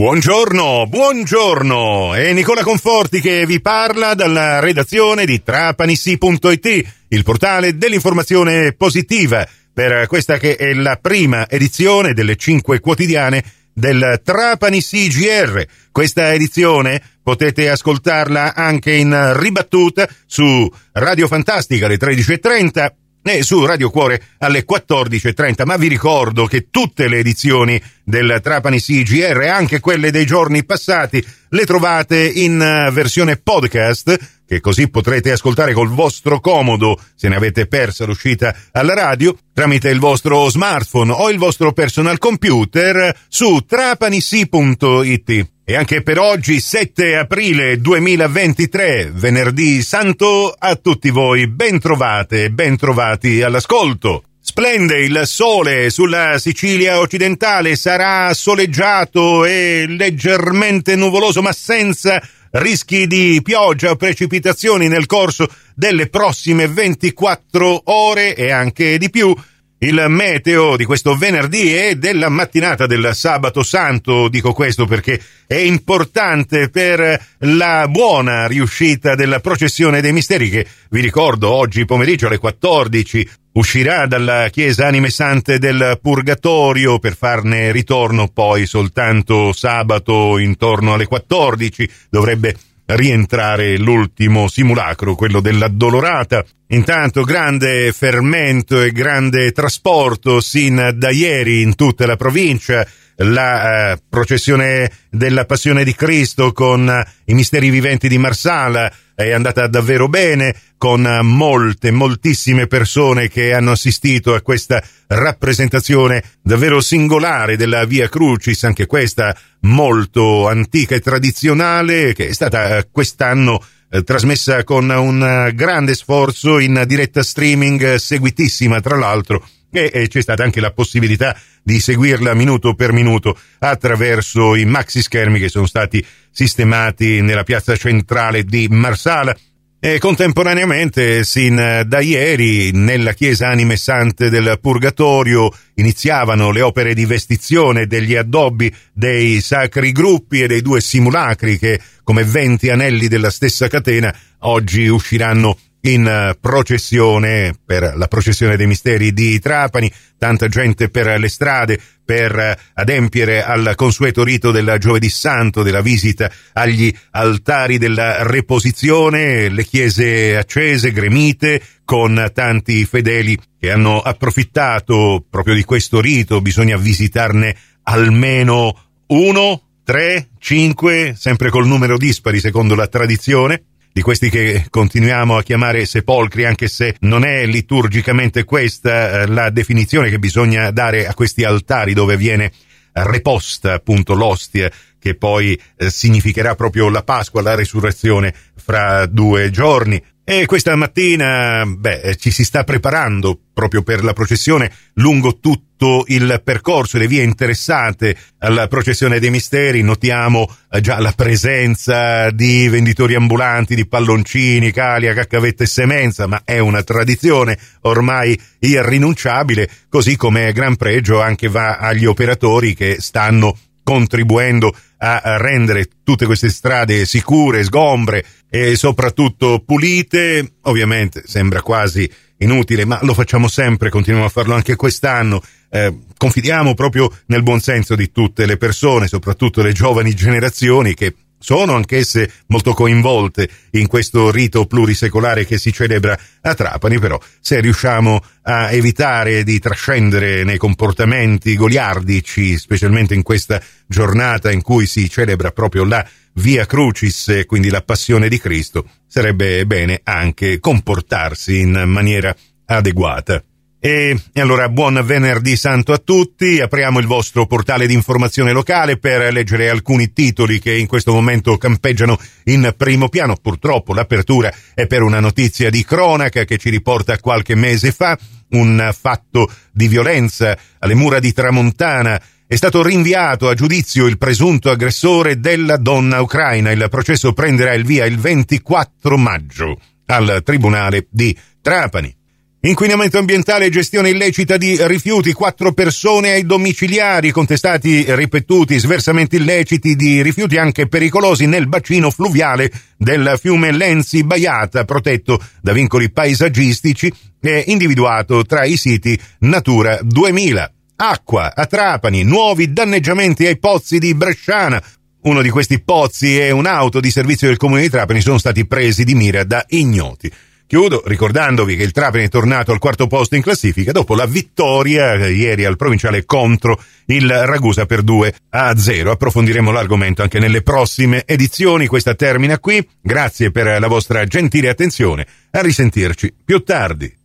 Buongiorno, buongiorno! È Nicola Conforti che vi parla dalla redazione di trapanissi.it, il portale dell'informazione positiva, per questa che è la prima edizione delle cinque quotidiane del Trapani CGR. Questa edizione potete ascoltarla anche in ribattuta su Radio Fantastica alle 13.30 e su Radio Cuore alle 14.30, ma vi ricordo che tutte le edizioni del Trapani CGR, anche quelle dei giorni passati, le trovate in eh, versione podcast, che così potrete ascoltare col vostro comodo se ne avete persa l'uscita alla radio, tramite il vostro smartphone o il vostro personal computer su trapanisi.it. E anche per oggi, 7 aprile 2023, venerdì santo, a tutti voi ben trovate e ben trovati all'ascolto. Splende il sole sulla Sicilia occidentale, sarà soleggiato e leggermente nuvoloso, ma senza rischi di pioggia o precipitazioni nel corso delle prossime 24 ore e anche di più il meteo di questo venerdì e della mattinata del sabato santo. Dico questo perché è importante per la buona riuscita della processione dei misteri che vi ricordo oggi pomeriggio alle 14 uscirà dalla chiesa Anime Sante del Purgatorio per farne ritorno poi soltanto sabato intorno alle 14 dovrebbe rientrare l'ultimo simulacro, quello dell'addolorata. Intanto grande fermento e grande trasporto sin da ieri in tutta la provincia, la eh, processione della Passione di Cristo con eh, i misteri viventi di Marsala è andata davvero bene, con eh, molte, moltissime persone che hanno assistito a questa rappresentazione davvero singolare della Via Crucis, anche questa molto antica e tradizionale, che è stata eh, quest'anno eh, trasmessa con un grande sforzo in diretta streaming, seguitissima tra l'altro, e, c'è stata anche la possibilità di seguirla minuto per minuto attraverso i maxi schermi che sono stati sistemati nella piazza centrale di Marsala. E contemporaneamente, sin da ieri, nella chiesa Anime Sante del Purgatorio iniziavano le opere di vestizione degli addobbi dei sacri gruppi e dei due simulacri che, come venti anelli della stessa catena, oggi usciranno in eh, processione per la processione dei misteri di Trapani, tanta gente per le strade per eh, adempiere al consueto rito del giovedì santo, della visita agli altari della reposizione, le chiese accese, gremite, con tanti fedeli che hanno approfittato proprio di questo rito, bisogna visitarne almeno uno, tre, cinque, sempre col numero dispari secondo la tradizione, di questi che continuiamo a chiamare sepolcri, anche se non è liturgicamente questa eh, la definizione che bisogna dare a questi altari dove viene reposta appunto l'ostia che poi eh, significherà proprio la Pasqua, la resurrezione fra due giorni. E questa mattina, beh, ci si sta preparando proprio per la processione lungo tutto il percorso e le vie interessate alla processione dei misteri. Notiamo eh, già la presenza di venditori ambulanti di palloncini, calia, caccavette e semenza, ma è una tradizione ormai irrinunciabile, così come gran pregio anche va agli operatori che stanno contribuendo a rendere tutte queste strade sicure, sgombre e soprattutto pulite. Ovviamente sembra quasi inutile, ma lo facciamo sempre, continuiamo a farlo anche quest'anno. Eh, confidiamo proprio nel buon senso di tutte le persone, soprattutto le giovani generazioni che sono anch'esse molto coinvolte in questo rito plurisecolare che si celebra a Trapani, però se riusciamo a evitare di trascendere nei comportamenti goliardici, specialmente in questa giornata in cui si celebra proprio la Via Crucis quindi la passione di Cristo, sarebbe bene anche comportarsi in maniera adeguata. E, allora buon venerdì santo a tutti, apriamo il vostro portale di informazione locale per leggere alcuni titoli che in questo momento campeggiano in primo piano. Purtroppo l'apertura è per una notizia di cronaca che ci riporta qualche mese fa, un fatto di violenza alle mura di Tramontana. È stato rinviato a giudizio il presunto aggressore della donna ucraina. Il processo prenderà il via il 24 maggio al Tribunale di Trapani. Inquinamento ambientale e gestione illecita di rifiuti, quattro persone ai domiciliari, contestati ripetuti sversamenti illeciti di rifiuti anche pericolosi nel bacino fluviale del fiume Lenzi Baiata, protetto da vincoli paesaggistici e individuato tra i siti Natura 2000. Acqua a Trapani, nuovi danneggiamenti ai pozzi di Bresciana. Uno di questi pozzi e un'auto di servizio del comune di Trapani sono stati presi di mira da ignoti. Chiudo ricordandovi che il Trapani è tornato al quarto posto in classifica dopo la vittoria eh, ieri al provinciale contro il Ragusa per 2 a 0. Approfondiremo l'argomento anche nelle prossime edizioni. Questa termina qui. Grazie per la vostra gentile attenzione. A risentirci più tardi.